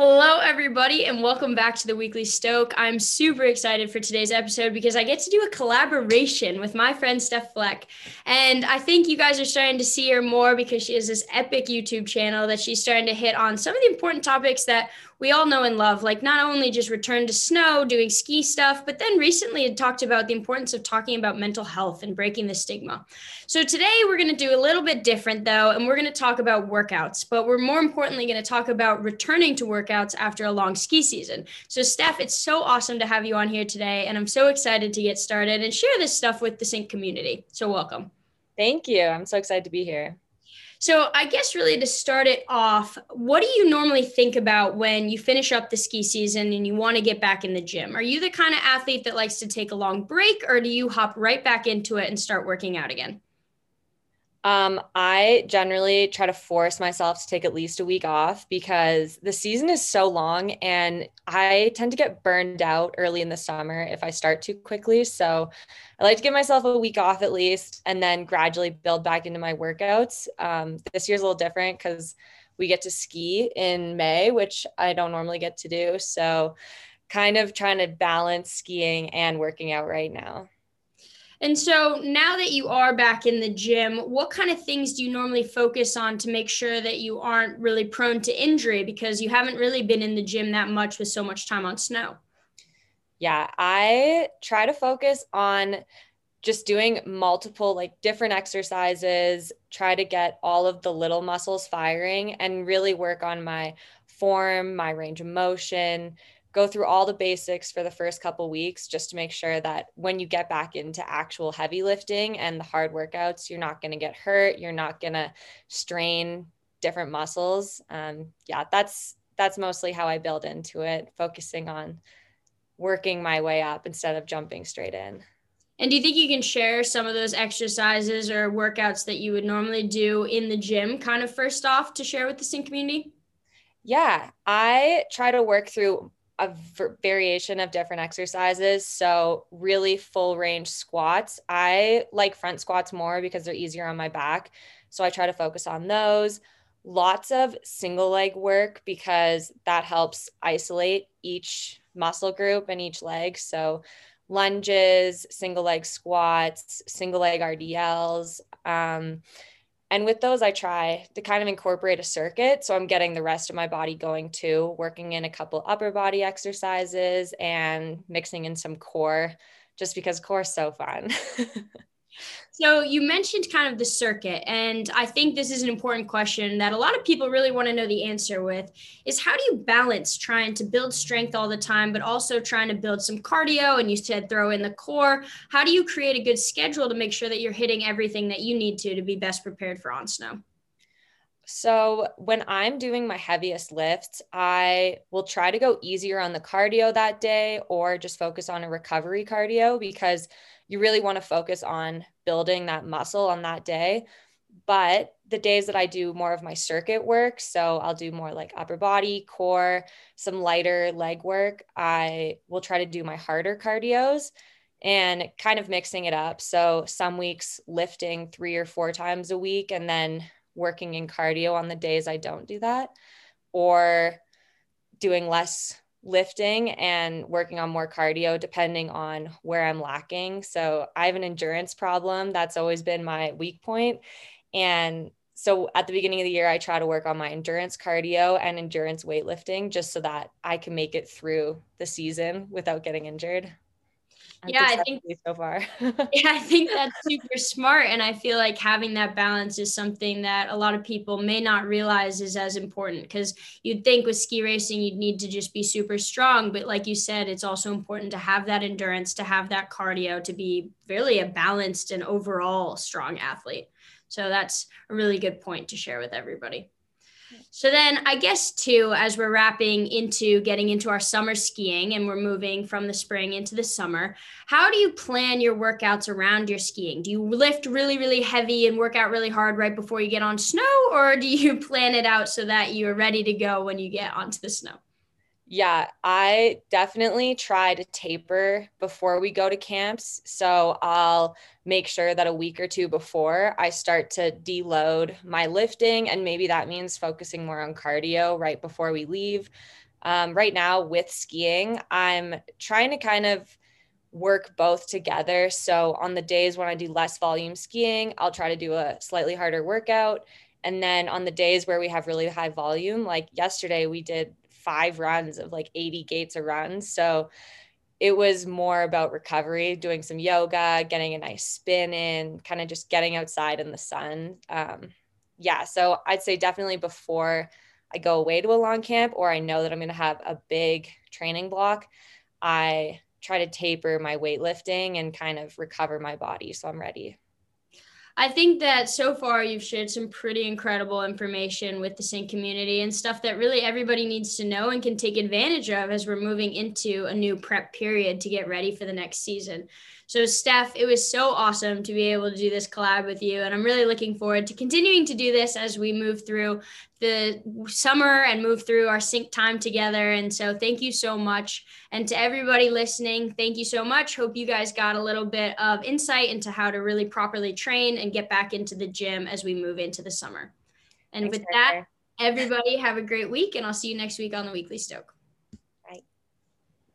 Hello, everybody, and welcome back to the Weekly Stoke. I'm super excited for today's episode because I get to do a collaboration with my friend Stef Fleck. And I think you guys are starting to see her more because she has this epic YouTube channel that she's starting to hit on some of the important topics that we all know and love, like not only just return to snow, doing ski stuff, but then recently had talked about the importance of talking about mental health and breaking the stigma. So today we're going to do a little bit different though, and we're going to talk about workouts, but we're more importantly going to talk about returning to workouts after a long ski season. So Stef, it's so awesome to have you on here today, and I'm so excited to get started and share this stuff with the Sync community. So welcome. Thank you. I'm so excited to be here. So, I guess really to start it off, what do you normally think about when you finish up the ski season and you want to get back in the gym? Are you the kind of athlete that likes to take a long break or do you hop right back into it and start working out again? Um, I generally try to force myself to take at least a week off because the season is so long and I tend to get burned out early in the summer if I start too quickly. So I like to give myself a week off at least and then gradually build back into my workouts. Um, this year's a little different because we get to ski in May, which I don't normally get to do. So kind of trying to balance skiing and working out right now. And so now that you are back in the gym, what kind of things do you normally focus on to make sure that you aren't really prone to injury because you haven't really been in the gym that much with so much time on snow? Yeah, I try to focus on just doing multiple like different exercises, try to get all of the little muscles firing and really work on my form, my range of motion, go through all the basics for the first couple weeks just to make sure that when you get back into actual heavy lifting and the hard workouts, you're not going to get hurt. You're not going to strain different muscles. Um, yeah, that's that's mostly how I build into it, focusing on working my way up instead of jumping straight in. And do you think you can share some of those exercises or workouts that you would normally do in the gym, kind of first off, to share with the sync community? Yeah, I try to work through a variation of different exercises. So, really full range squats. I like front squats more because they're easier on my back. So, I try to focus on those. Lots of single leg work because that helps isolate each muscle group and each leg. So, lunges, single leg squats, single leg RDLs. Um, and with those, I try to kind of incorporate a circuit. So I'm getting the rest of my body going too, working in a couple upper body exercises and mixing in some core just because core is so fun. So you mentioned kind of the circuit, and I think this is an important question that a lot of people really want to know the answer with is how do you balance trying to build strength all the time, but also trying to build some cardio and you said throw in the core. How do you create a good schedule to make sure that you're hitting everything that you need to to be best prepared for on snow? So, when I'm doing my heaviest lifts, I will try to go easier on the cardio that day or just focus on a recovery cardio because you really want to focus on building that muscle on that day. But the days that I do more of my circuit work, so I'll do more like upper body, core, some lighter leg work, I will try to do my harder cardios and kind of mixing it up. So some weeks lifting three or four times a week and then working in cardio on the days I don't do that, or doing less lifting and working on more cardio depending on where I'm lacking. So I have an endurance problem. That's always been my weak point. And so at the beginning of the year, I try to work on my endurance cardio and endurance weightlifting just so that I can make it through the season without getting injured yeah, I think so far. yeah, I think that's super smart. And I feel like having that balance is something that a lot of people may not realize is as important because you'd think with ski racing, you'd need to just be super strong. But like you said, it's also important to have that endurance, to have that cardio, to be really a balanced and overall strong athlete. So that's a really good point to share with everybody. So then I guess too, as we're wrapping into getting into our summer skiing and we're moving from the spring into the summer, how do you plan your workouts around your skiing? Do you lift really, really heavy and work out really hard right before you get on snow, or do you plan it out so that you're ready to go when you get onto the snow? Yeah, I definitely try to taper before we go to camps. So I'll make sure that a week or two before I start to deload my lifting. And maybe that means focusing more on cardio right before we leave. Um, right now, with skiing, I'm trying to kind of work both together. So on the days when I do less volume skiing, I'll try to do a slightly harder workout. And then on the days where we have really high volume, like yesterday, we did five runs of like 80 gates a run. So it was more about recovery, doing some yoga, getting a nice spin in, kind of just getting outside in the sun. Um, yeah, so I'd say definitely before I go away to a long camp or I know that I'm going to have a big training block, I try to taper my weightlifting and kind of recover my body so I'm ready. I think that so far you've shared some pretty incredible information with the Sync community and stuff that really everybody needs to know and can take advantage of as we're moving into a new prep period to get ready for the next season. So, Stef, it was so awesome to be able to do this collab with you. And I'm really looking forward to continuing to do this as we move through the summer and move through our sync time together. And so, thank you so much. And to everybody listening, thank you so much. Hope you guys got a little bit of insight into how to really properly train and get back into the gym as we move into the summer. And Thanks, with that, everybody have a great week. And I'll see you next week on the Weekly Stoke.